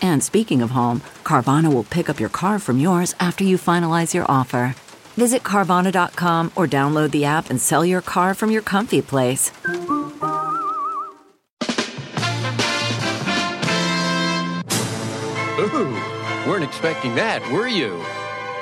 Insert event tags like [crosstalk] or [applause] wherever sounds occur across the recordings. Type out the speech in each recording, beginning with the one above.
And speaking of home, Carvana will pick up your car from yours after you finalize your offer. Visit Carvana.com or download the app and sell your car from your comfy place. Ooh, weren't expecting that, were you?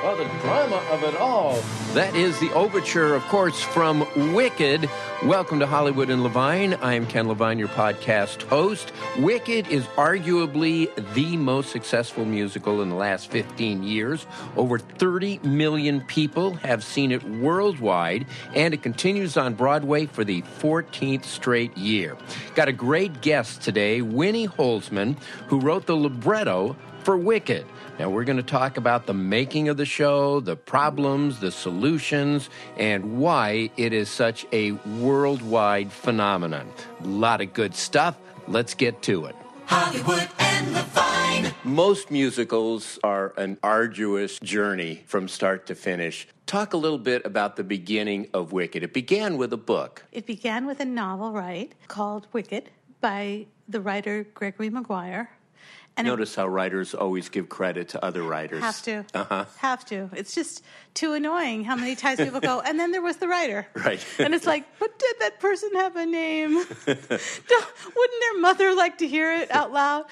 Oh, the drama of it all. That is the overture, of course, from Wicked. Welcome to Hollywood and Levine. I am Ken Levine, your podcast host. Wicked is arguably the most successful musical in the last 15 years. Over 30 million people have seen it worldwide, and it continues on Broadway for the 14th straight year. Got a great guest today, Winnie Holzman, who wrote the libretto for Wicked. Now, we're going to talk about the making of the show, the problems, the solutions, and why it is such a worldwide phenomenon. A lot of good stuff. Let's get to it. Hollywood and Levine. Most musicals are an arduous journey from start to finish. Talk a little bit about the beginning of Wicked. It began with a book. It began with a novel, right, called Wicked by the writer Gregory Maguire. And Notice how writers always give credit to other writers. Have to. Uh-huh. Have to. It's just too annoying how many times people go, and then there was the writer. [laughs] Right. And it's like, but did that person have a name? [laughs] Wouldn't their mother like to hear it out loud?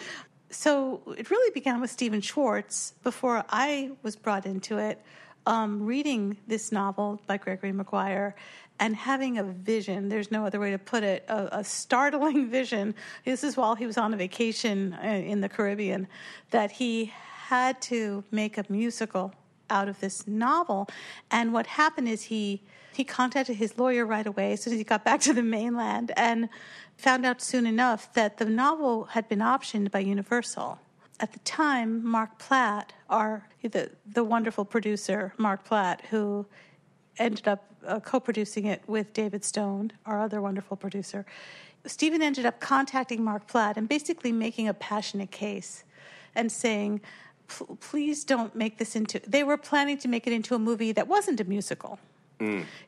So it really began with Stephen Schwartz before I was brought into it, um, reading this novel by Gregory Maguire and having a vision. There's no other way to put it. A, a startling [laughs] vision. This is while he was on a vacation uh, in the Caribbean that he had to make a musical out of this novel. And what happened is he he contacted his lawyer right away as soon as he got back [laughs] to the mainland and found out soon enough that the novel had been optioned by Universal. At the time, Mark Platt, our the the wonderful producer Mark Platt, who ended up uh, co-producing it with David Stone, our other wonderful producer. Stephen ended up contacting Mark Platt and basically making a passionate case and saying, "Please don't make this into." They were planning to make it into a movie that wasn't a musical.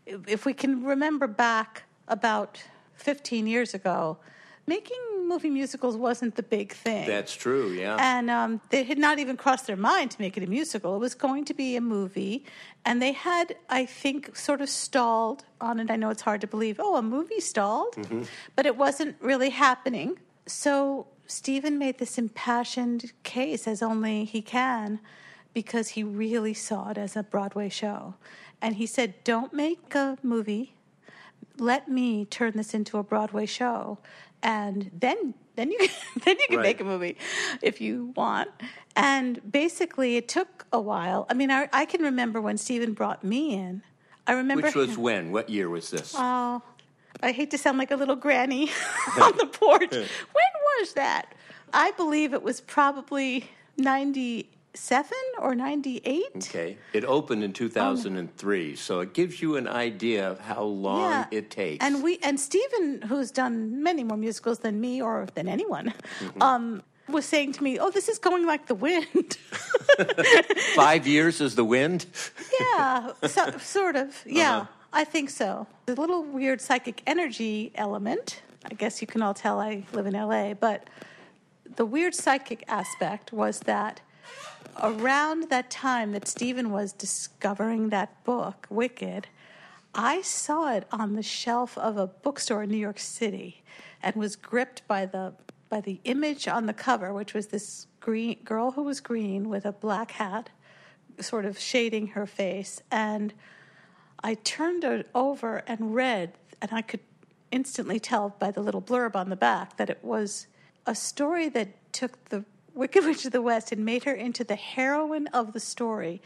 If if we can remember back about 15 years ago, making movie musicals wasn't the big thing. That's true, yeah. And um, they had not even crossed their mind to make it a musical. It was going to be a movie. And they had, I think, sort of stalled on it. I know it's hard to believe. Oh, a movie stalled? But it wasn't really happening. So Stephen made this impassioned case, as only he can, because he really saw it as a Broadway show. And he said, Don't make a movie let me turn this into a Broadway show, and then then you [laughs] then you can Right. make a movie if you want. And basically, it took a while. I mean, I, I can remember when Stephen brought me in. I remember Which was him- when? What year was this? Oh, I hate to sound like a little granny [laughs] [laughs] on the porch. when was that? I believe it was probably ninety-seven or ninety-eight. okay. It opened in 2003, so it gives you an idea of how long it takes. And we and Stephen, who's done many more musicals than me or than anyone, Mm-hmm. um, was saying to me, "Oh, this is going like the wind." [laughs] Five years is the wind? yeah, so, [laughs] sort of. Yeah, Uh-huh. I think so. The little weird psychic energy element. I guess you can all tell I live in LA, but the weird psychic aspect was that around that time that Stephen was discovering that book, Wicked, I saw it on the shelf of a bookstore in New York City and was gripped by the by the image on the cover, which was this green girl who was green with a black hat, sort of shading her face. And I turned it over and read, and I could instantly tell by the little blurb on the back that it was a story that took the Wicked Witch of the West and made her into the heroine of the story.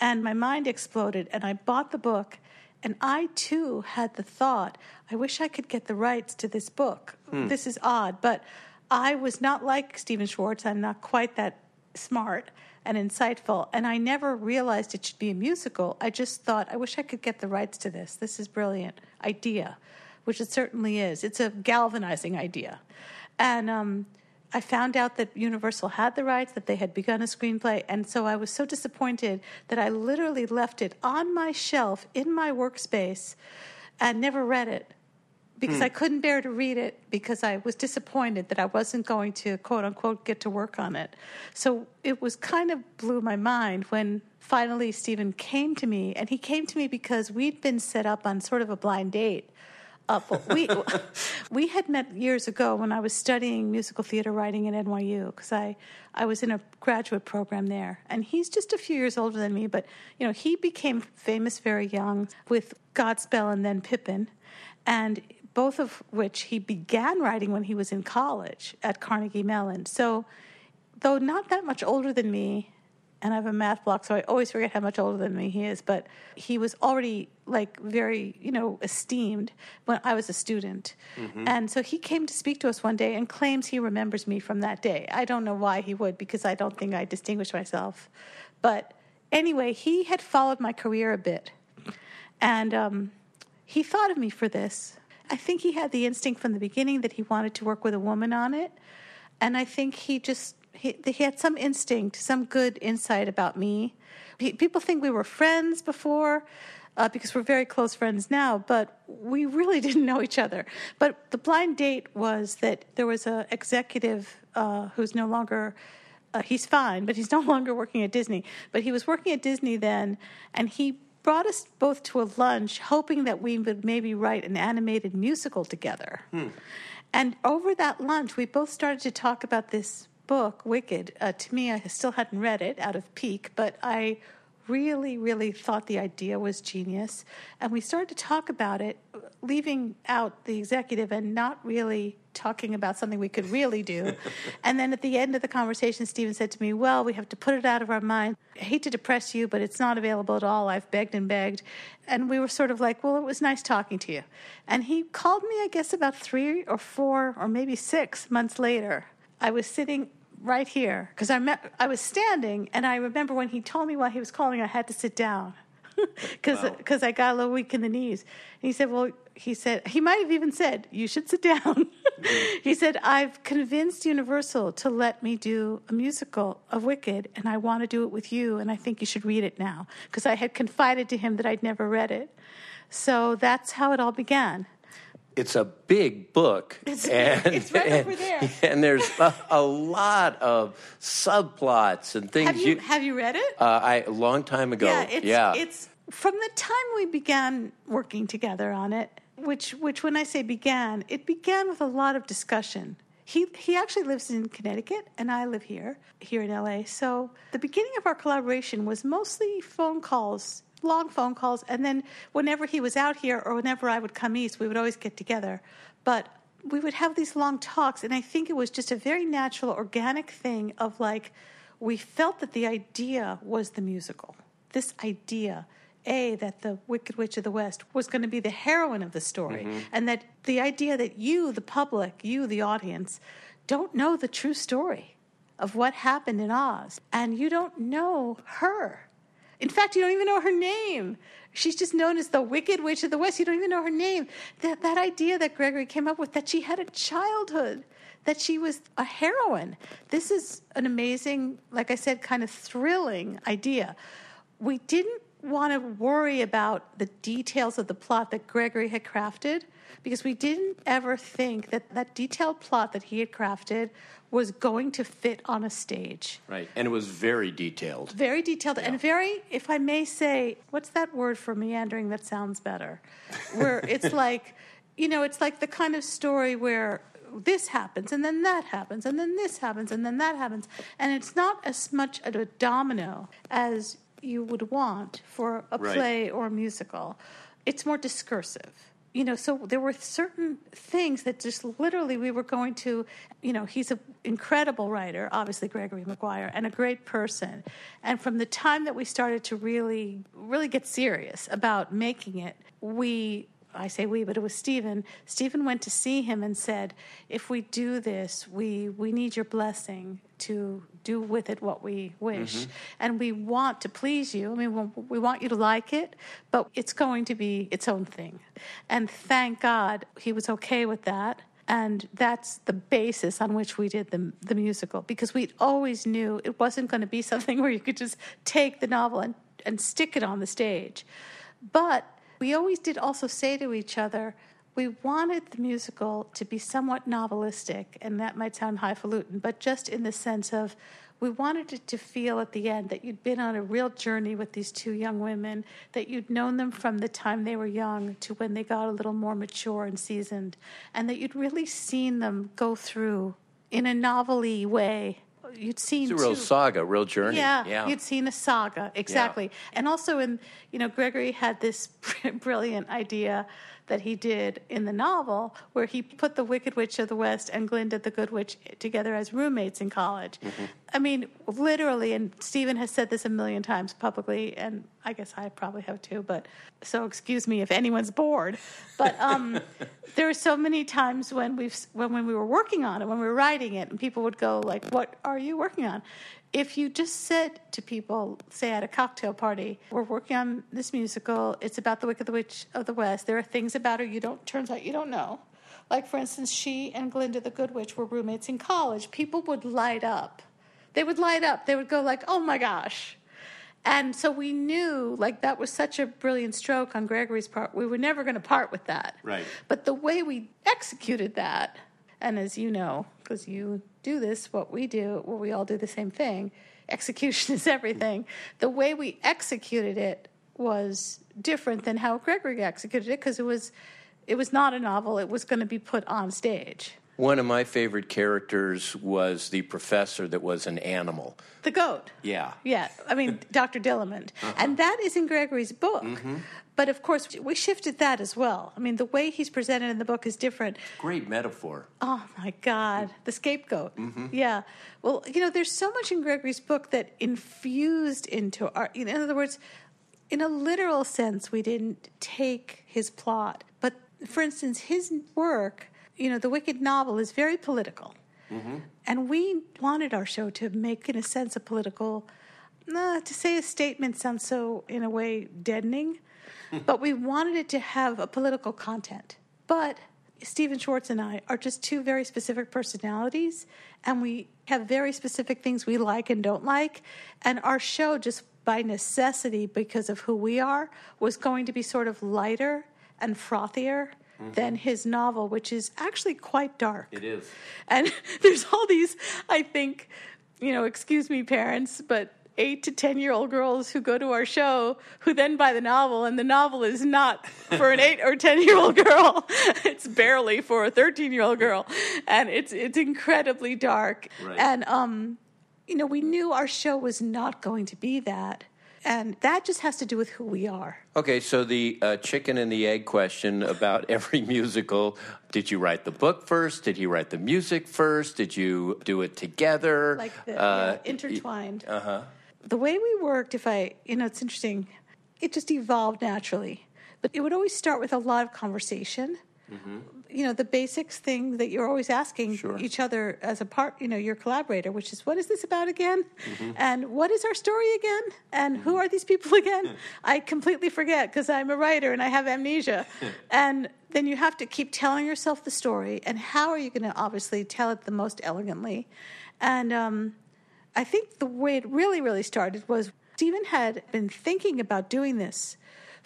And my mind exploded, and I bought the book. And I too had the thought, I wish I could get the rights to this book. This is odd, but I was not like Stephen Schwartz. I'm not quite that smart and insightful. And I never realized it should be a musical. I just thought, I wish I could get the rights to this. This is brilliant idea, which it certainly is. It's a galvanizing idea. And um, I found out that Universal had the rights, that they had begun a screenplay, and so I was so disappointed that I literally left it on my shelf in my workspace and never read it because hmm. I couldn't bear to read it because I was disappointed that I wasn't going to quote unquote get to work on it. So it was kind of blew my mind when finally Stephen came to me, and he came to me because we'd been set up on sort of a blind date. But we [laughs] we had met years ago when I was studying musical theater writing at NYU because I I was in a graduate program there, and he's just a few years older than me. But you know, he became famous very young with Godspell and then Pippin, and both of which he began writing when he was in college at Carnegie Mellon. So, though not that much older than me, and I have a math block, so I always forget how much older than me he is. But he was already like very, you know, esteemed when I was a student, and so he came to speak to us one day and claims he remembers me from that day. I don't know why he would, because I don't think I distinguished myself. But anyway, he had followed my career a bit, and um, he thought of me for this. I think he had the instinct from the beginning that he wanted to work with a woman on it, and I think he just he, he had some instinct, some good insight about me. Pe- People think we were friends before. Uh, because we're very close friends now, but we really [laughs] didn't know each other. But the blind date was that there was a executive uh, who's no longer uh, he's fine, but he's no [laughs] longer working at Disney. But he was working at Disney then, and he brought us both to a lunch, hoping that we would maybe write an animated musical together. And over that lunch, we both started to talk about this book, Wicked. Uh, to me, I still hadn't read it out of pique, but I really, really thought the idea was genius. And we started to talk about it, leaving out the executive and not really talking about something we could really do. [laughs] and then at the end of the conversation, Stephen said to me, Well, we have to put it out of our mind. I hate to depress you, but it's not available at all. I've begged and begged. And we were sort of like, Well, it was nice talking to you. And he called me, I guess, about three or four or maybe six months later. I was sitting right here because I met, I was standing, and I remember when he told me while he was calling, I had to sit down [laughs] because because I got a little weak in the knees. And he said, "Well," he said, he might have even said, "You should sit down." [laughs] he said, "I've convinced Universal to let me do a musical of Wicked, and I want to do it with you, and I think you should read it now." Because I had confided to him that I'd never read it. So that's how it all began. It's a big book. [laughs] It's- and, it's right over there. [laughs] And there's a, a lot of subplots and things. Have you, have you read it? uh, I a long time ago. Yeah, it's, yeah. it's from the time we began working together on it, which which when I say began, it began with a lot of discussion. He he actually lives in Connecticut and I live here, here in LA. So the beginning of our collaboration was mostly phone calls, long phone calls, and then whenever he was out here or whenever I would come east, we would always get together. But we would have these long talks, and I think it was just a very natural, organic thing of like, we felt that the idea was the musical. This idea, A, that the Wicked Witch of the West was going to be the heroine of the story, mm-hmm. and that the idea that you, the public, you, the audience, don't know the true story of what happened in Oz, and you don't know her. In fact, you don't even know her name. She's just known as the Wicked Witch of the West. You don't even know her name. That, that idea that Gregory came up with, that she had a childhood, that she was a heroine. This is an amazing, like I said, kind of thrilling idea. We didn't want to worry about the details of the plot that Gregory had crafted because we didn't ever think that that detailed plot that he had crafted was going to fit on a stage right. And it was very detailed. very detailed and very if i may say what's that word for meandering that sounds better where [laughs] it's like you know it's like the kind of story where this happens and then that happens and then this happens and then that happens and it's not as much a domino as you would want for a Right. play or a musical it's more discursive you know so there were certain things that just literally we were going to you know he's an incredible writer obviously gregory maguire and a great person and from the time that we started to really really get serious about making it we I say we, but it was Stephen. Stephen went to see him and said, "If we do this, we we need your blessing to do with it what we wish, mm-hmm. and we want to please you. I mean, we- we want you to like it, but it's going to be its own thing." And thank God he was okay with that. And that's the basis on which we did the, the musical because we always knew it wasn't going to be [laughs] something where you could just take the novel and, and stick it on the stage. But we always did also say to each other, we wanted the musical to be somewhat novelistic, and that might sound highfalutin, but just in the sense of we wanted it to feel at the end that you'd been on a real journey with these two young women, that you'd known them from the time they were young to when they got a little more mature and seasoned, and that you'd really seen them go through in a novelty way. You'd seen It's a real saga, real journey. yeah, yeah. you'd seen a saga exactly, and also in you know Gregory had this [laughs] brilliant idea that he did in the novel where he put the Wicked Witch of the West and Glinda the Good Witch together as roommates in college. Mm-hmm. I mean, literally, and Stephen has said this a million times publicly, and I guess I probably have too. But so excuse me if anyone's bored. But um, [laughs] there are so many times when we've when when we were working on it, when we were writing it, and people would go like, "What are you working on?" If you just said to people, say at a cocktail party, "We're working on this musical. It's about the Wicked Witch of the West. There are things about her you don't. Turns out you don't know." Like, for instance, she and Glinda the Good Witch were roommates in college. People would light up. They would light up. They would go like, "Oh my gosh!" And so we knew, like, that was such a brilliant stroke on Gregory's part. We were never going to part with that. Right. But the way we executed that, and as you know, because you do this, what we do, well, we all do the same thing. Execution [laughs] is everything. The way we executed it was different than how Gregory executed it because it was, it was not a novel. It was going to be put on stage. One of my favorite characters was the professor that was an animal. The goat. Yeah. Yeah, I mean, [laughs] Dr. Dillamond. Uh-huh. And that is in Gregory's book. Mm-hmm. But of course, we shifted that as well. I mean, the way he's presented in the book is different. Great metaphor. Oh my God, the scapegoat. Mm-hmm. Yeah. Well, you know, there's so much in Gregory's book that infused into our. In other words, in a literal sense, we didn't take his plot. But for instance, his work, you know, the Wicked novel is very political. And we wanted our show to make, in a sense, a political. Uh, to say a statement sounds so, in a way, deadening, [laughs] but we wanted it to have a political content. But Stephen Schwartz and I are just two very specific personalities, and we have very specific things we like and don't like. And our show, just by necessity, because of who we are, was going to be sort of lighter and frothier than his novel, which is actually quite dark. It is. And [laughs] there's all these, I think, you know, excuse me, parents, but eight to 10 year old girls who go to our show who then buy the novel, and the novel is not for an eight or 10 year old girl. [laughs] It's barely for a 13 year old girl. And it's, it's incredibly dark. Right. And, um, you know, we knew our show was not going to be that. And that just has to do with who we are. Okay, so the uh, chicken and the egg question about [laughs] every musical. Did you write the book first? Did he write the music first? Did you do it together? like the Uh, yeah, intertwined. Uh huh. The way we worked, if I, you know, it's interesting. It just evolved naturally, but it would always start with a lot of conversation. Mm-hmm. You know, the basics thing that you're always asking Sure. each other as a part, you know, your collaborator, which is what is this about again? Mm-hmm. And what is our story again? And who mm-hmm. are these people again? [laughs] I completely forget because I'm a writer and I have amnesia. [laughs] and then you have to keep telling yourself the story. And how are you going to obviously tell it the most elegantly? And um, I think the way it really, really started was Stephen had been thinking about doing this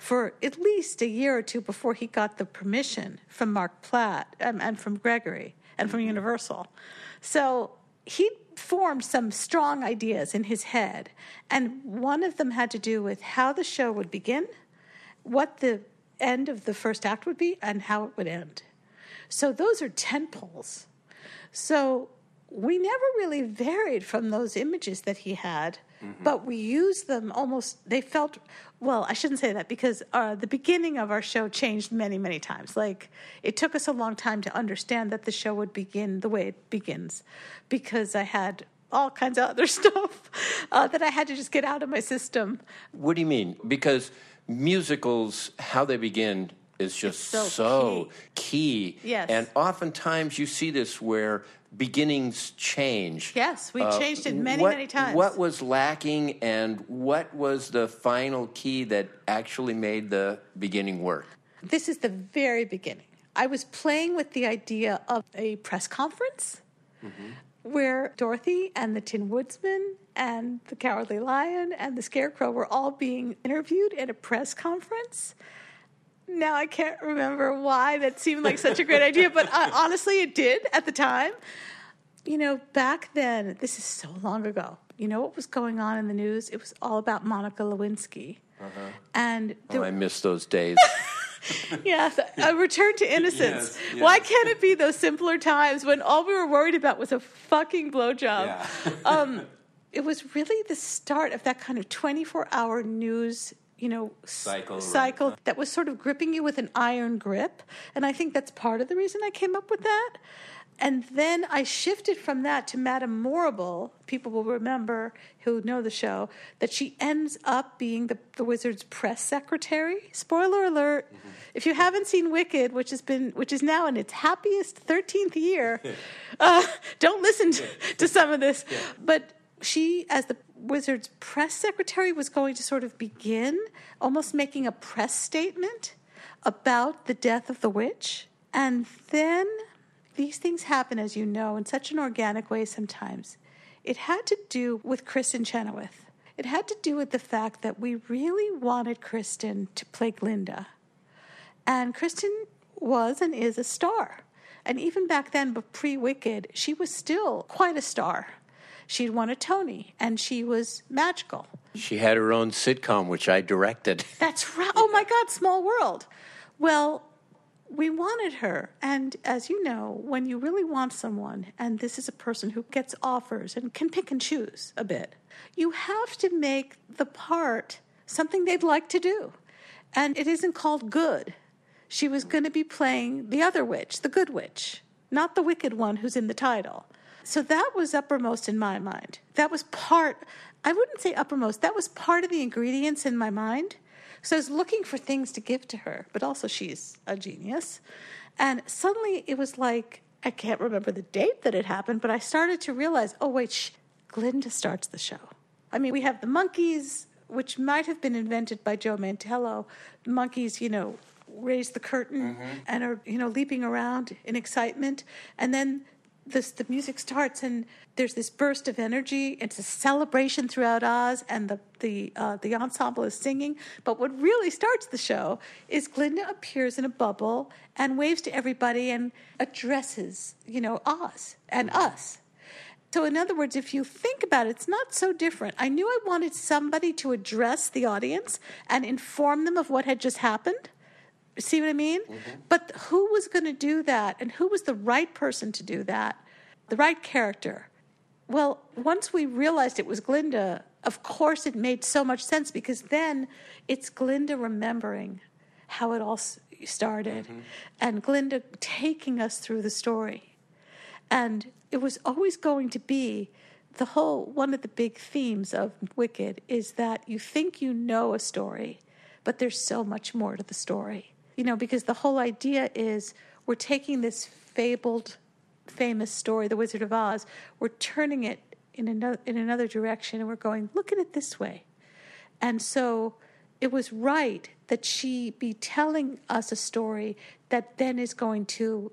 for at least a year or two before he got the permission from Mark Platt um, and from Gregory and from Universal. So he formed some strong ideas in his head, and one of them had to do with how the show would begin, what the end of the first act would be, and how it would end. So those are tent poles So we never really varied from those images that he had, but we used them almost, they felt, well, I shouldn't say that because uh, the beginning of our show changed many, many times. Like, it took us a long time to understand that the show would begin the way it begins because I had all kinds of other [laughs] stuff uh, that I had to just get out of my system. What do you mean? Because musicals, how they begin is just so so, key. Yes. And oftentimes you see this where beginnings change. Yes, we changed it many, Uh, what, many times. What was lacking and what was the final key that actually made the beginning work? This is the very beginning. I was playing with the idea of a press conference where Dorothy and the Tin Woodsman and the Cowardly Lion and the Scarecrow were all being interviewed at a press conference. Now I can't remember why that seemed like such a great idea, but uh, [laughs] honestly, it did at the time. You know, back then, this is so long ago. You know what was going on in the news? It was all about Monica Lewinsky. And there, Oh, I miss those days. [laughs] Yes, a return to innocence. Why can't it be those simpler times when all we were worried about was a fucking blowjob? um, it was really the start of that kind of 24 hour news, you know, s- Cycle, right. that was sort of gripping you with an iron grip. And I think that's part of the reason I came up with that. And then I shifted from that to Madame Morrible. People will remember who know the show that she ends up being the, the wizard's press secretary. Spoiler alert! If you haven't seen Wicked, which has been which is now in its happiest thirteenth year, [laughs] uh, don't listen to, to some of this. But she, as the wizard's press secretary, was going to sort of begin almost making a press statement about the death of the witch, and then these things happen, as you know, in such an organic way sometimes. It had to do with Kristin Chenoweth. It had to do with the fact that we really wanted Kristin to play Glinda. And Kristin was and is a star. And even back then, but pre Wicked, she was still quite a star. She'd won a Tony and she was magical. she had her own sitcom, which I directed. [laughs] That's right. Oh my God, small world. Well, we wanted her. And as you know, when you really want someone, and this is a person who gets offers and can pick and choose a bit, you have to make the part something they'd like to do. And it isn't called good. She was going to be playing the other witch, the good witch, not the wicked one who's in the title. So that was uppermost in my mind. That was part, I wouldn't say uppermost, that was part of the ingredients in my mind. So I was looking for things to give to her, but also she's a genius. And suddenly it was like, I can't remember the date that it happened, but I started to realize, oh, wait, shh, Glinda starts the show. I mean, we have the monkeys, which might have been invented by Joe Mantello. The monkeys, you know, raise the curtain mm-hmm. and are, you know, leaping around in excitement. And then this, the music starts and there's this burst of energy. It's a celebration throughout Oz, and the the uh, the ensemble is singing. But what really starts the show is Glinda appears in a bubble and waves to everybody and addresses, you know, Oz and us. So, in other words, if you think about it, it's not so different. I knew I wanted somebody to address the audience and inform them of what had just happened. See what I mean? But who was going to do that and who was the right person to do that? The right character. Well, once we realized it was Glinda, of course it made so much sense because then it's Glinda remembering how it all started mm-hmm. and Glinda taking us through the story. And it was always going to be the whole one of the big themes of Wicked is that you think you know a story, but there's so much more to the story. You know, because the whole idea is we're taking this fabled, famous story, The Wizard of Oz, we're turning it in another, in another direction and we're going, look at it this way. And so it was right that she be telling us a story that then is going to,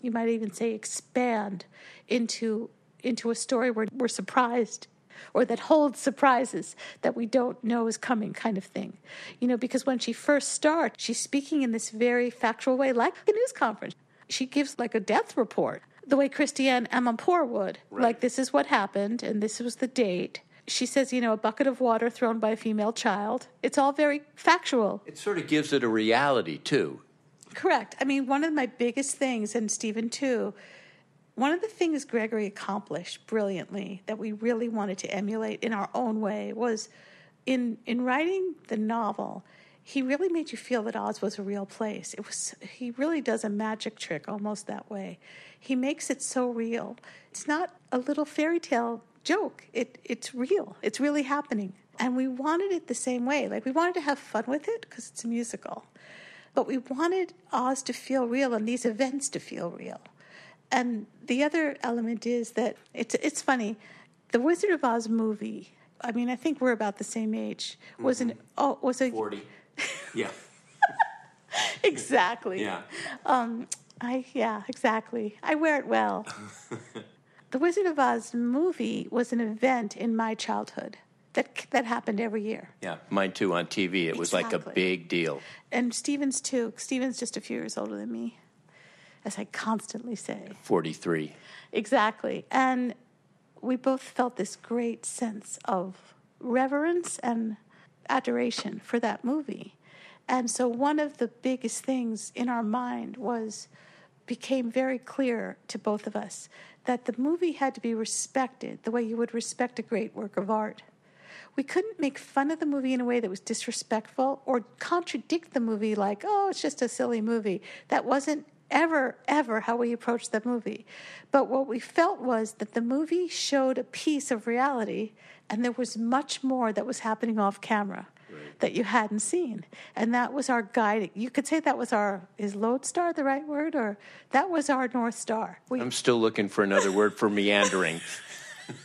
you might even say, expand into into a story where we're surprised or that holds surprises that we don't know is coming kind of thing. You know, because when she first starts, she's speaking in this very factual way, like a news conference. She gives like a death report, the way Christiane Amanpour would. Like, this is what happened, and this was the date. She says, you know, a bucket of water thrown by a female child. It's all very factual. It sort of gives it a reality, too. Correct. I mean, one of my biggest things, and Stephen too, one of the things Gregory accomplished brilliantly that we really wanted to emulate in our own way was in in writing the novel, he really made you feel that Oz was a real place. It was he really does a magic trick almost that way. He makes it so real. It's not a little fairy tale joke. It it's real. It's really happening. And we wanted it the same way. Like we wanted to have fun with it because it's a musical. But we wanted Oz to feel real and these events to feel real. And the other element is that it's it's funny. The Wizard of Oz movie. I mean, I think we're about the same age. Was an mm-hmm. oh was a Forty. [laughs] Yeah. [laughs] exactly. Yeah. Um, I yeah, exactly. I wear it well. [laughs] the Wizard of Oz movie was an event in my childhood that that happened every year. Yeah. Mine too on TV. It was like a big deal. And Stephen's too. Stephen's just a few years older than me, as I constantly say. Forty-three. Exactly. And we both felt this great sense of reverence and adoration for that movie. And so one of the biggest things in our mind was became very clear to both of us that the movie had to be respected the way you would respect a great work of art. We couldn't make fun of the movie in a way that was disrespectful or contradict the movie like, oh, it's just a silly movie. That wasn't ever, ever how we approached the movie. But what we felt was that the movie showed a piece of reality and there was much more that was happening off camera that you hadn't seen. And that was our guiding. You could say that was our, is lodestar the right word? Or that was our North Star. We, I'm still looking for another word for meandering. [laughs]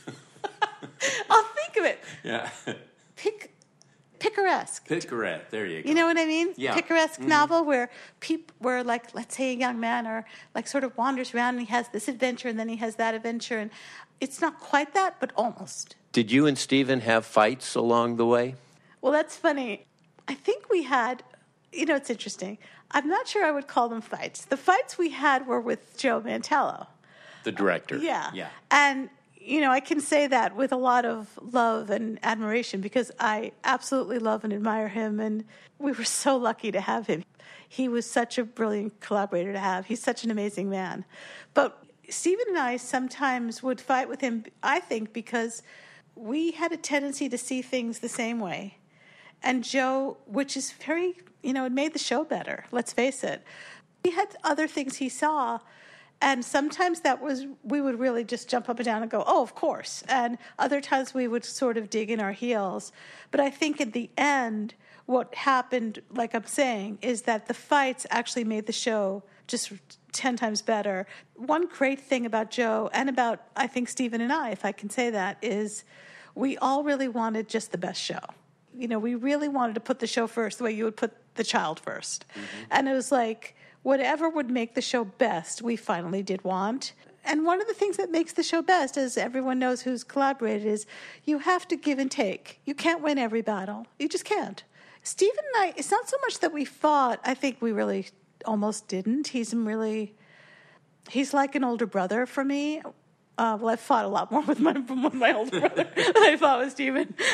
I'll think of it. [laughs] Yeah. Pic, picaresque. Picaret. There you go. You know what I mean? Yeah. Picaresque mm-hmm. novel where peop, where like let's say a young man or like sort of wanders around and he has this adventure and then he has that adventure and it's not quite that but almost. Did you and Stephen have fights along the way? Well, that's funny. I think we had you know it's interesting. I'm not sure I would call them fights. The fights we had were with Joe Mantello. The director. Yeah. Yeah. And, you know, I can say that with a lot of love and admiration because I absolutely love and admire him. And we were so lucky to have him. He was such a brilliant collaborator to have. He's such an amazing man. But Stephen and I sometimes would fight with him, I think, because we had a tendency to see things the same way. And Joe, which is very, you know, it made the show better, let's face it. He had other things he saw, and sometimes that was, we would really just jump up and down and go, oh, of course. And other times we would sort of dig in our heels. But I think in the end, what happened, like I'm saying, is that the fights actually made the show just 10 times better. One great thing about Joe and about, I think, Stephen and I, if I can say that, is we all really wanted just the best show. You know, we really wanted to put the show first the way you would put the child 1st mm-hmm. And it was like, whatever would make the show best, we finally did want. And one of the things that makes the show best, as everyone knows who's collaborated, is you have to give and take. You can't win every battle. You just can't. Stephen and I, it's not so much that we fought, I think we really almost didn't. He's really, he's like an older brother for me. Uh, well, I fought a lot more [laughs] with my, with my older brother [laughs] than I fought with Stephen. [laughs]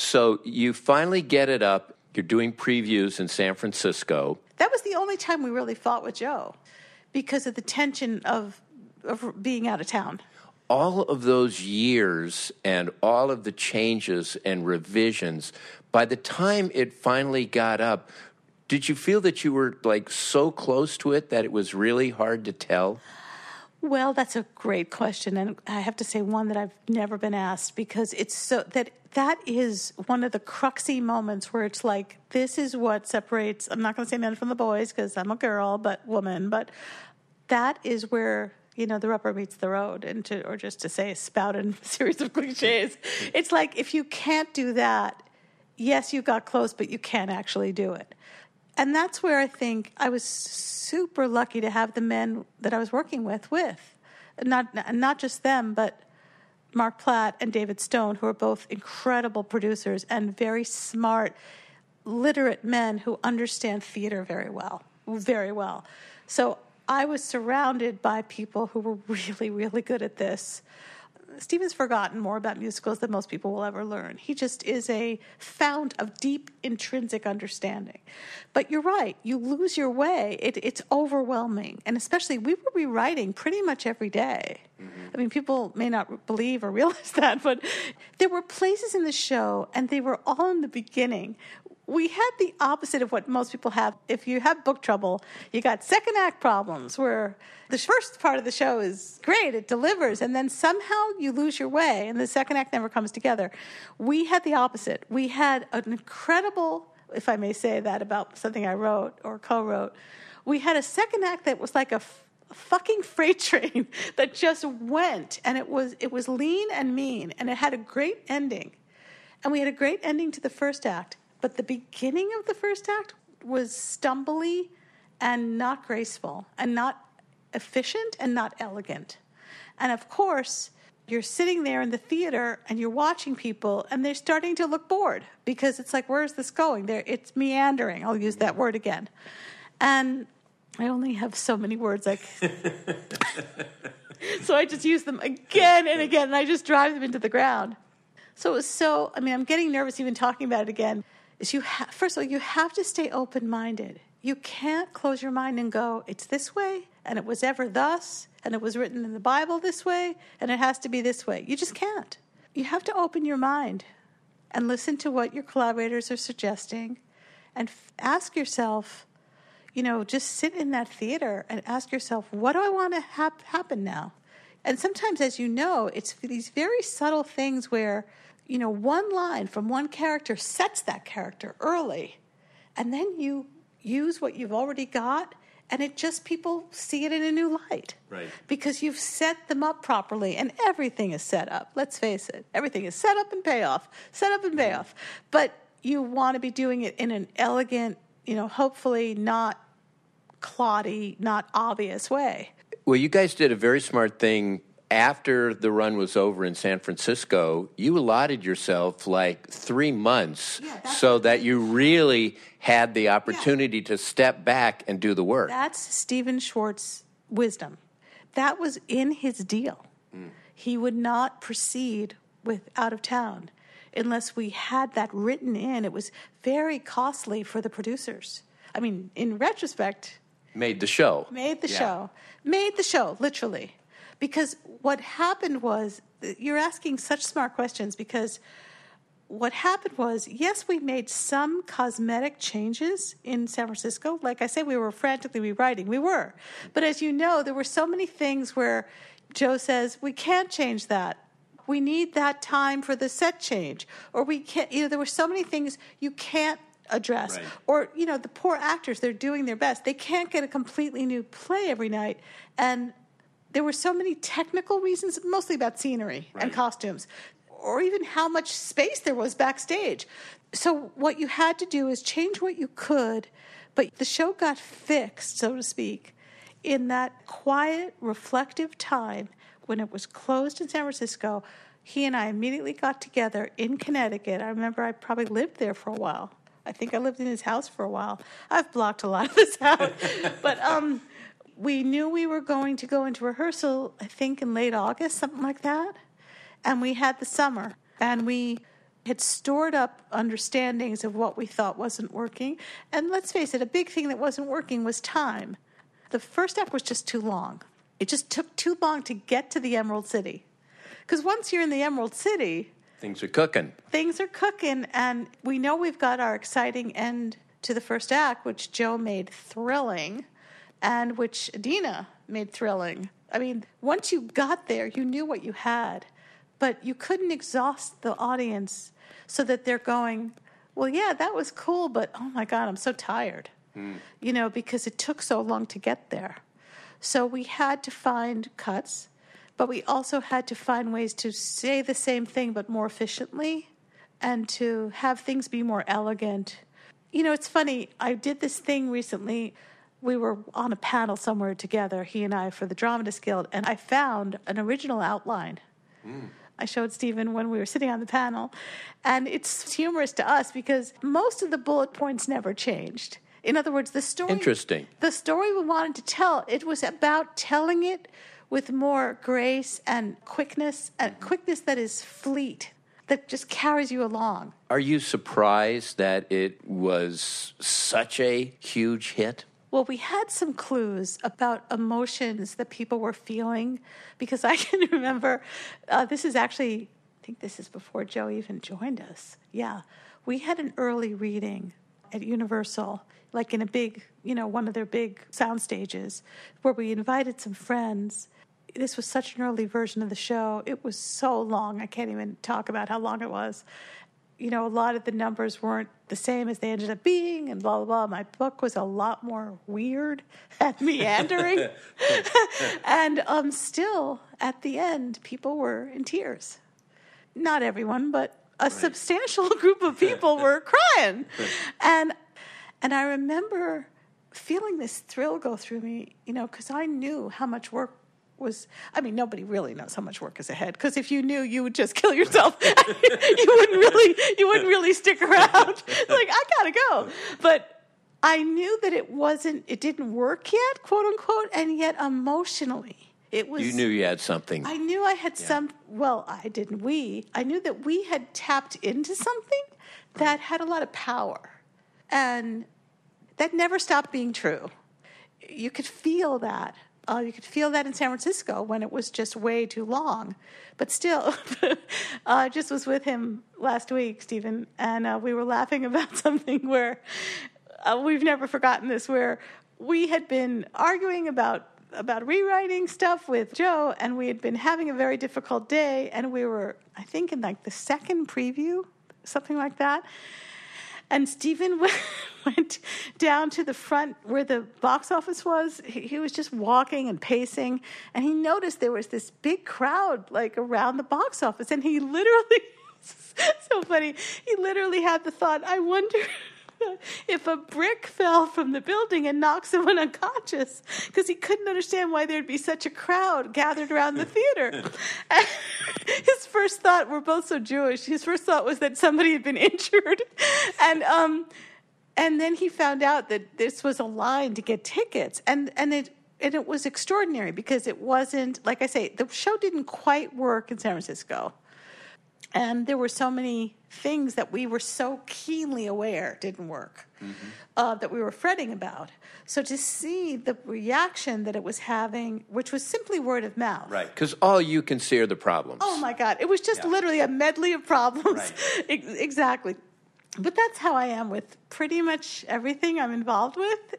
So you finally get it up. You're doing previews in San Francisco. that was the only time we really fought with Joe because of the tension of, of being out of town. All of those years and all of the changes and revisions, by the time it finally got up, did you feel that you were like so close to it that it was really hard to tell? Well, that's a great question, and I have to say one that I've never been asked because it's so that that is one of the cruxy moments where it's like this is what separates. I'm not going to say men from the boys because I'm a girl, but woman. But that is where you know the rubber meets the road, and to or just to say spout a [laughs] series of cliches. It's like if you can't do that, yes, you got close, but you can't actually do it. And that's where I think I was super lucky to have the men that I was working with with. Not not just them, but Mark Platt and David Stone, who are both incredible producers and very smart, literate men who understand theater very well, very well. So I was surrounded by people who were [laughs] really, really good at this. Stephen's forgotten more about musicals than most people will ever learn. He just is a fount of deep intrinsic understanding. But you're right, you lose your way. It, it's overwhelming. And especially, we were rewriting pretty much every day. Mm-hmm. I mean, people may not believe or [laughs] realize that, but there were places in the show, and they were all in the beginning. We had the opposite of what most people have. If you have book trouble, you got second act problems where the first part of the show is great, it delivers, and then somehow you lose your way, and the second act never comes together. We had the opposite. We had an incredible, if I may say that about something I wrote or co wrote, we had a second act that was like a fucking [laughs] freight train that just went and it was it was lean and mean and it had a great ending and we had a great ending to the first act but the beginning of the first act was stumbly and not graceful and not efficient and not elegant and of course you're sitting there in the theater and you're watching people and they're starting to look bored because it's like where's this going there it's meandering i'll use that word again and I only have so many words like [laughs] so I just use them again and again and I just drive them into the ground. So it was so I mean I'm getting nervous even talking about it again. Is you ha- first of all you have to stay open-minded. You can't close your mind and go it's this way and it was ever thus and it was written in the Bible this way and it has to be this way. You just can't. You have to open your mind and listen to what your collaborators are suggesting and f- ask yourself you know, just sit in that theater and ask yourself, what do I want to have happen now? And sometimes, as you know, it's these very subtle things where, you know, one line from one character sets that character early, and then you use what you've already got, and it just people see it in a new light. Right. Because you've set them up properly, and everything is set up. Let's face it, everything is set up and payoff, set up and payoff. Mm-hmm. But you want to be doing it in an elegant, you know, hopefully not cloddy, not obvious way. Well, you guys did a very smart thing after the run was over in San Francisco. You allotted yourself like three months Yeah, so that you really had the opportunity to step back and do the work. That's Stephen Schwartz's wisdom. That was in his deal. Mm. He would not proceed with out of town unless we had that written in. It was very costly for the producers. I mean, in retrospect, Made the show. made the Yeah. show made the show literally because what happened was you're asking such smart questions because what happened was yes we made some cosmetic changes in san francisco. Like i said we were frantically rewriting. We were. But as you know there were so many things where joe says we can't change that. We need that time for the set change. Or we can't you know there were so many things you can't address. Right. or you know the poor actors they're doing their best. They can't get a completely new play every night. And there were so many technical reasons mostly about scenery and costumes or even how much space there was backstage. So what you had to do is change what you could but the show got fixed so to speak in that quiet reflective time when it was closed in san francisco. He and i immediately got together in connecticut. I remember i probably lived there for a while. I think I lived in his house for a while. I've blocked a lot of this out. [laughs] but um, we knew we were going to go into rehearsal, I think in late August, something like that. And we had the summer. And we had stored up understandings of what we thought wasn't working. And let's face it, a big thing that wasn't working was time. The first act was just too long. It just took too long to get to the Emerald City. Because once you're in the Emerald City, Things are cooking. things are cooking, and we know we've got our exciting end to the first act, which Joe made thrilling, and which Idina made thrilling. I mean, once you got there, you knew what you had, but you couldn't exhaust the audience so that they're going, well, yeah, that was cool, but oh my God, I'm so tired. Hmm. You know, because it took so long to get there. So we had to find cuts, but we also had to find ways to say the same thing but more efficiently and to have things be more elegant. You know, it's funny, I did this thing recently. We were on a panel somewhere together, he and I, for the Dramatist Guild, and I found an original outline. Mm. I showed Stephen when we were sitting on the panel. And it's humorous to us because most of the bullet points never changed. In other words, the story Interesting. the story we wanted to tell, it was about telling it with more grace and quickness, and quickness that is fleet, that just carries you along. Are you surprised that it was such a huge hit? Well, we had some clues about emotions that people were feeling because I [laughs] can remember uh, this is actually, I think this is before Joe even joined us. Yeah. We had an early reading at Universal, like in a big, you know, one of their big sound stages, where we invited some friends. This was such an early version of the show. It was so long. I can't even talk about how long it was you know, a lot of the numbers weren't the same as they ended up being, and blah, blah, blah. My book was a lot more weird [laughs] and meandering. [laughs] and um, still, at the end, people were in tears. Not everyone, but a right. substantial [laughs] group of people were crying. And, and I remember feeling this thrill go through me, you know, because I knew how much work was I mean nobody really knows how much work is ahead because if you knew you would just [laughs] kill yourself. [laughs] You wouldn't really you wouldn't really stick around. [laughs] Like I gotta go. But I knew that it wasn't it didn't work yet quote unquote and yet emotionally it was you knew you had something. I knew I had yeah. some well I didn't we I knew that we had tapped into something that had a lot of power. And that never stopped being true. You could feel that uh, you could feel that in San Francisco when it was just way too long. But still, [laughs] I just was with him last week, Stephen, and uh, we were laughing [laughs] about something where uh, we've never forgotten this, where we had been arguing about about rewriting stuff with Joe, and we had been having a very difficult day, and we were, I think, in like the second preview, something like that. And Stephen [laughs] went down to the front where the box office was. He, he, was just walking and pacing, and he noticed there was this big crowd like around the box office, and he literally. [laughs] so funny. He literally had the thought, I wonder [laughs] if a brick fell from the building and knocked someone unconscious because he couldn't understand why there'd be such a crowd gathered around the theater. [laughs] his first thought, we're both so Jewish, his first thought was that somebody had been [laughs] injured. And, um, and then he found out that this was a line to get tickets. And, and it, and it was extraordinary because it wasn't, like I say, the show didn't quite work in San Francisco. And there were so many things that we were so keenly aware didn't work mm-hmm. uh, that we were fretting about. So to see the reaction that it was having, which was simply word of mouth. Right, because all you can see are the problems. Oh my God. It was just yeah. literally a medley of problems. Right. [laughs] exactly. But that's how I am with pretty much everything I'm involved with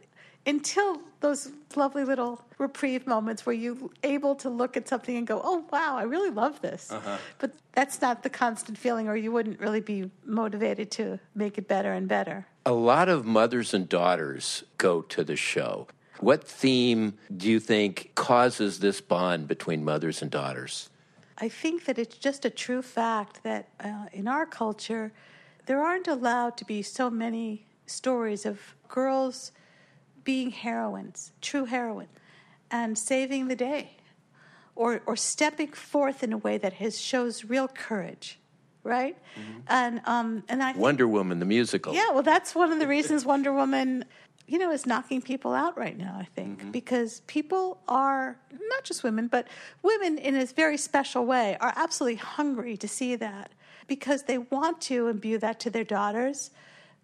until those lovely little reprieve moments where you're able to look at something and go, oh, wow, I really love this. Uh-huh. But that's not the constant feeling, or you wouldn't really be motivated to make it better and better. A lot of mothers and daughters go to the show. What theme do you think causes this bond between mothers and daughters? I think that it's just a true fact that uh, in our culture, there aren't allowed to be so many stories of girls being heroines, true heroines, and saving the day, or or stepping forth in a way that has shows real courage, right? Mm-hmm. And um, and I Wonder Woman the musical. Yeah, well, that's one of the [laughs] reasons Wonder Woman, you know, is knocking people out right now. I think mm-hmm. because people are not just women, but women in a very special way are absolutely hungry to see that because they want to imbue that to their daughters.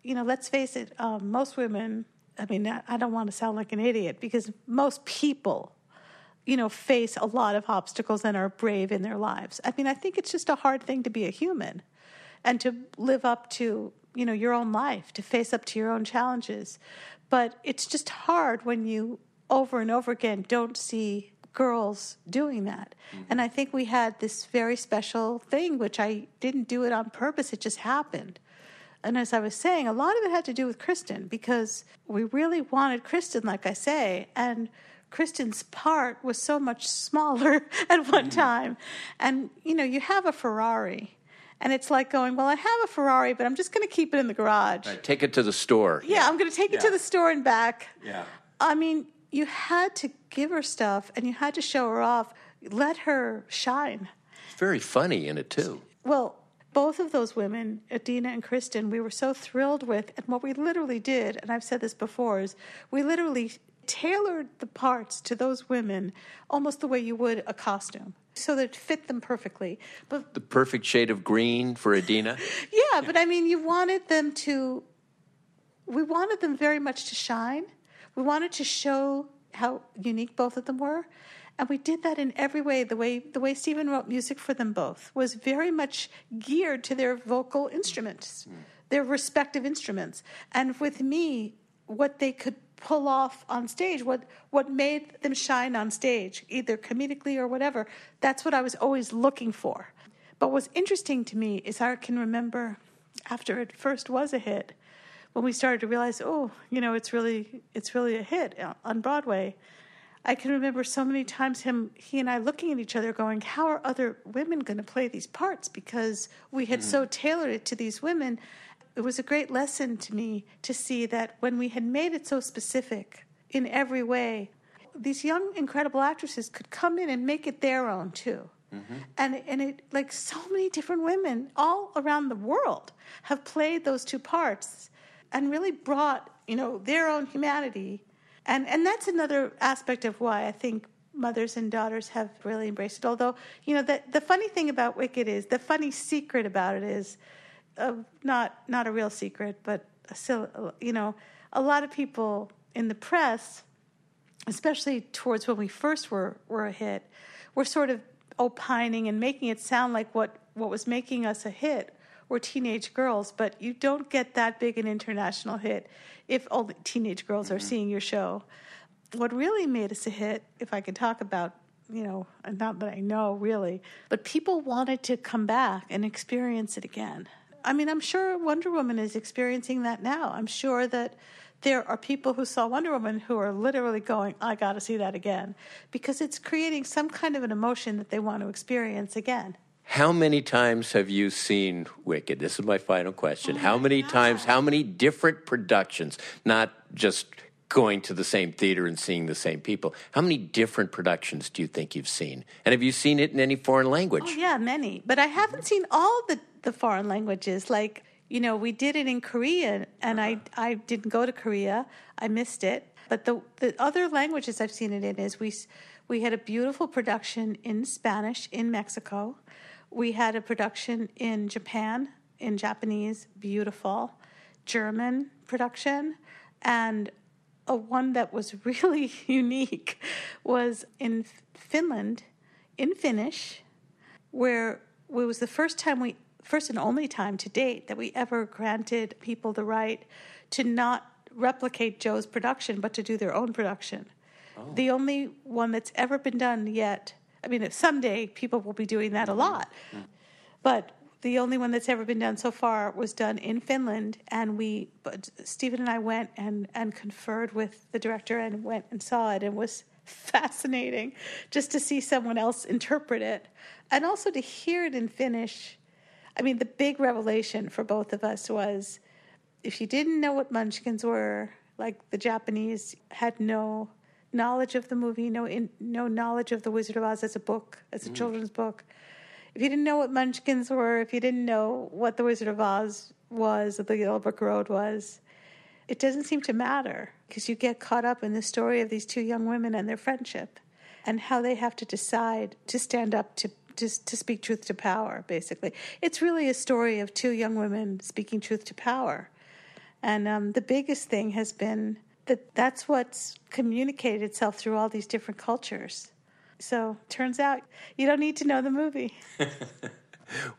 You know, let's face it, um, most women I mean, I don't want to sound like an idiot because most people, you know, face a lot of obstacles and are brave in their lives. I mean, I think it's just a hard thing to be a human and to live up to, you know, your own life, to face up to your own challenges. But it's just hard when you over and over again don't see girls doing that. Mm-hmm. And I think we had this very special thing, which I didn't do it on purpose, it just happened and as I was saying, a lot of it had to do with Kristin because we really wanted Kristin, like I say, and Kristin's part was so much smaller [laughs] at one mm-hmm. time. And, you know, you have a Ferrari. And it's like going, well, I have a Ferrari, but I'm just going to keep it in the garage. Right, take it to the store. Yeah, yeah. I'm going to take it yeah. to the store and back. Yeah. I mean, you had to give her stuff and you had to show her off, let her shine. It's very funny in it, too. Well, both of those women, Idina and Kristin, we were so thrilled with. And what we literally did, and I've said this before, is we literally tailored the parts to those women almost the way you would a costume so that it fit them perfectly. But The perfect shade of green for Idina. [laughs] yeah, but I mean, you wanted them to, we wanted them very much to shine. We wanted to show how unique both of them were. And we did that in every way. The way the way Stephen wrote music for them both was very much geared to their vocal instruments, hmm. their respective instruments. And with me, what they could pull off on stage, what what made them shine on stage, either comedically or whatever, that's what I was always looking for. But what's interesting to me is I can remember after it first was a hit, when we started to realize, oh, you know, it's really it's really a hit uh, on Broadway. I can remember so many times him he and I looking at each other going, how are other women going to play these parts because we had mm-hmm. so tailored it to these women. It was a great lesson to me to see that when we had made it so specific in every way, these young incredible actresses could come in and make it their own too. Mm-hmm. And and it like so many different women all around the world have played those two parts and really brought, you know, their own humanity. And and that's another aspect of why I think mothers and daughters have really embraced it. Although, you know, the the funny thing about Wicked is the funny secret about it is uh, not not a real secret, but sil- you know, a lot of people in the press especially towards when we first were, were a hit, were sort of opining and making it sound like what, what was making us a hit were teenage girls, but you don't get that big an international hit if only teenage girls are mm-hmm. seeing your show. What really made us a hit, if I could talk about, you know, not that I know really, but people wanted to come back and experience it again. I mean, I'm sure Wonder Woman is experiencing that now. I'm sure that there are people who saw Wonder Woman who are literally going, I got to see that again, because it's creating some kind of an emotion that they want to experience again. How many times have you seen Wicked? This is my final question. how many oh times, how many different productions, not just going to the same theater and seeing the same people, how many different productions do you think you've seen? And have you seen it in any foreign language? Oh, yeah, many. But I haven't seen all the, the foreign languages. Like, you know, we did it in Korean, and I, uh-huh. I didn't go to Korea. I missed it. But the, the other languages I've seen it in is we, we had a beautiful production in Spanish in Mexico. We had a production in Japan, in Japanese, beautiful. German production. And a one that was [laughs] really unique was in Finland, in Finnish, where it was the first time we, first and only time to date that we ever granted people the right to not replicate Joe's production, but to do their own production. Oh. The only one that's ever been done yet. I mean, someday people will be doing that a mm-hmm. lot, mm-hmm. but the only one that's ever been done so far was done in Finland, and we, but Stephen and I went and and conferred with the director and went and saw it. It was [laughs] fascinating just to see someone else interpret it, and also to hear it in Finnish. I mean, the big revelation for both of us was if you didn't know what munchkins were, like the Japanese had no knowledge of the movie, no in, no knowledge of the Wizard of Oz as a book, as a children's book. If you didn't know what munchkins were, if you didn't know what the Wizard of Oz was, or the Yellow Brick Road was, it doesn't seem to matter because you get caught up in the story of these two young women and their friendship and how they have to decide to stand up to to, to speak truth to power basically. It's really a story of two young women speaking truth to power. And um, the biggest thing has been that that's what's communicated itself through all these different cultures. So turns out you don't need to know the movie [laughs]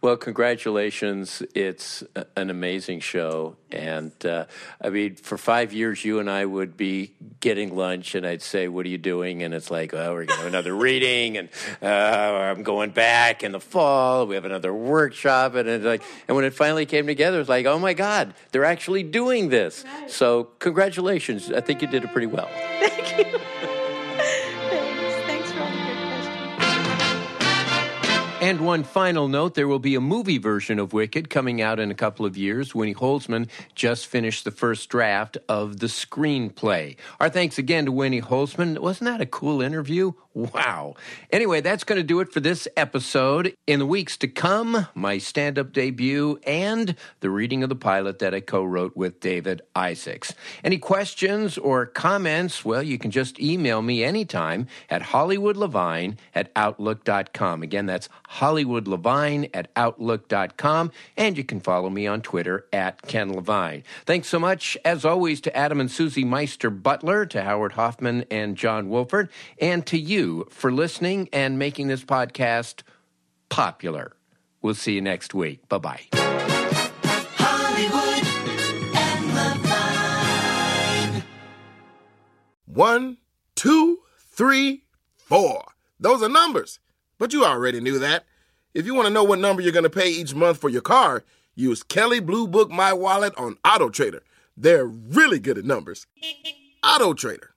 Well, congratulations. It's an amazing show. And uh, I mean, for five years, you and I would be getting lunch, and I'd say, What are you doing? And it's like, Oh, we're going to have another reading, and uh, I'm going back in the fall. We have another workshop. And, it's like, and when it finally came together, it's like, Oh my God, they're actually doing this. So, congratulations. I think you did it pretty well. thank you [laughs] And one final note there will be a movie version of Wicked coming out in a couple of years. Winnie Holzman just finished the first draft of the screenplay. Our thanks again to Winnie Holzman. Wasn't that a cool interview? Wow. Anyway, that's going to do it for this episode. In the weeks to come, my stand up debut and the reading of the pilot that I co wrote with David Isaacs. Any questions or comments? Well, you can just email me anytime at hollywoodlevine at outlook.com. Again, that's hollywoodlevine at outlook.com. And you can follow me on Twitter at Ken Levine. Thanks so much, as always, to Adam and Susie Meister Butler, to Howard Hoffman and John Wolford, and to you for listening and making this podcast popular. We'll see you next week. Bye bye. Hollywood and Levine. One, two, three, four. Those are numbers. But you already knew that. If you want to know what number you're going to pay each month for your car, use Kelley Blue Book My Wallet on Auto Trader. They're really good at numbers. Auto Trader.